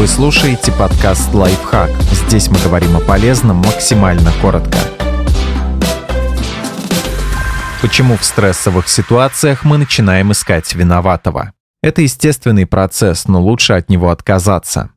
Вы слушаете подкаст «Лайфхак». Здесь мы говорим о полезном максимально коротко. Почему в стрессовых ситуациях мы начинаем искать виноватого? Это естественный процесс, но лучше от него отказаться.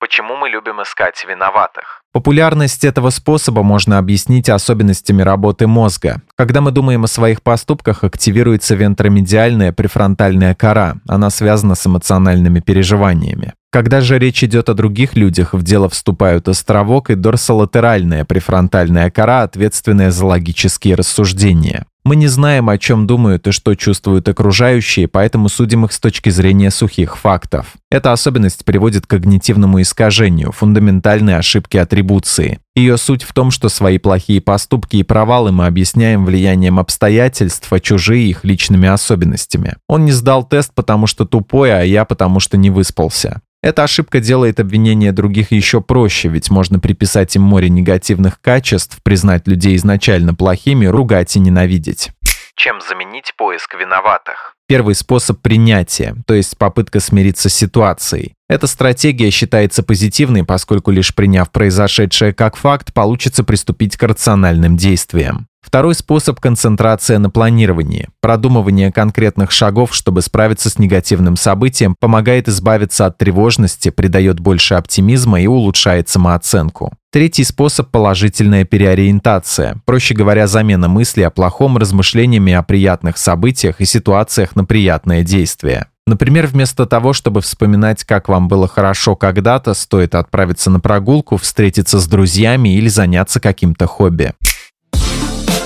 Почему мы любим искать виноватых? Популярность этого способа можно объяснить особенностями работы мозга. Когда мы думаем о своих поступках, активируется вентромедиальная префронтальная кора. Она связана с эмоциональными переживаниями. Когда же речь идет о других людях, в дело вступают островок и дорсолатеральная префронтальная кора, ответственная за логические рассуждения. Мы не знаем, о чем думают и что чувствуют окружающие, поэтому судим их с точки зрения сухих фактов. Эта особенность приводит к когнитивному искажению, фундаментальной ошибке атрибуции. Ее суть в том, что свои плохие поступки и провалы мы объясняем влиянием обстоятельств, а чужие их личными особенностями. Он не сдал тест, потому что тупой, а я потому что не выспался. Эта ошибка делает обвинение других еще проще, ведь можно приписать им море негативных качеств, признать людей изначально плохими, ругать и ненавидеть. Чем заменить поиск виноватых? Первый способ – принятия, то есть попытка смириться с ситуацией. Эта стратегия считается позитивной, поскольку лишь приняв произошедшее как факт, получится приступить к рациональным действиям. Второй способ – концентрация на планировании. Продумывание конкретных шагов, чтобы справиться с негативным событием, помогает избавиться от тревожности, придает больше оптимизма и улучшает самооценку. Третий способ – положительная переориентация. Проще говоря, замена мысли о плохом размышлениями о приятных событиях и ситуациях на приятное действие. Например, вместо того, чтобы вспоминать, как вам было хорошо когда-то, стоит отправиться на прогулку, встретиться с друзьями или заняться каким-то хобби.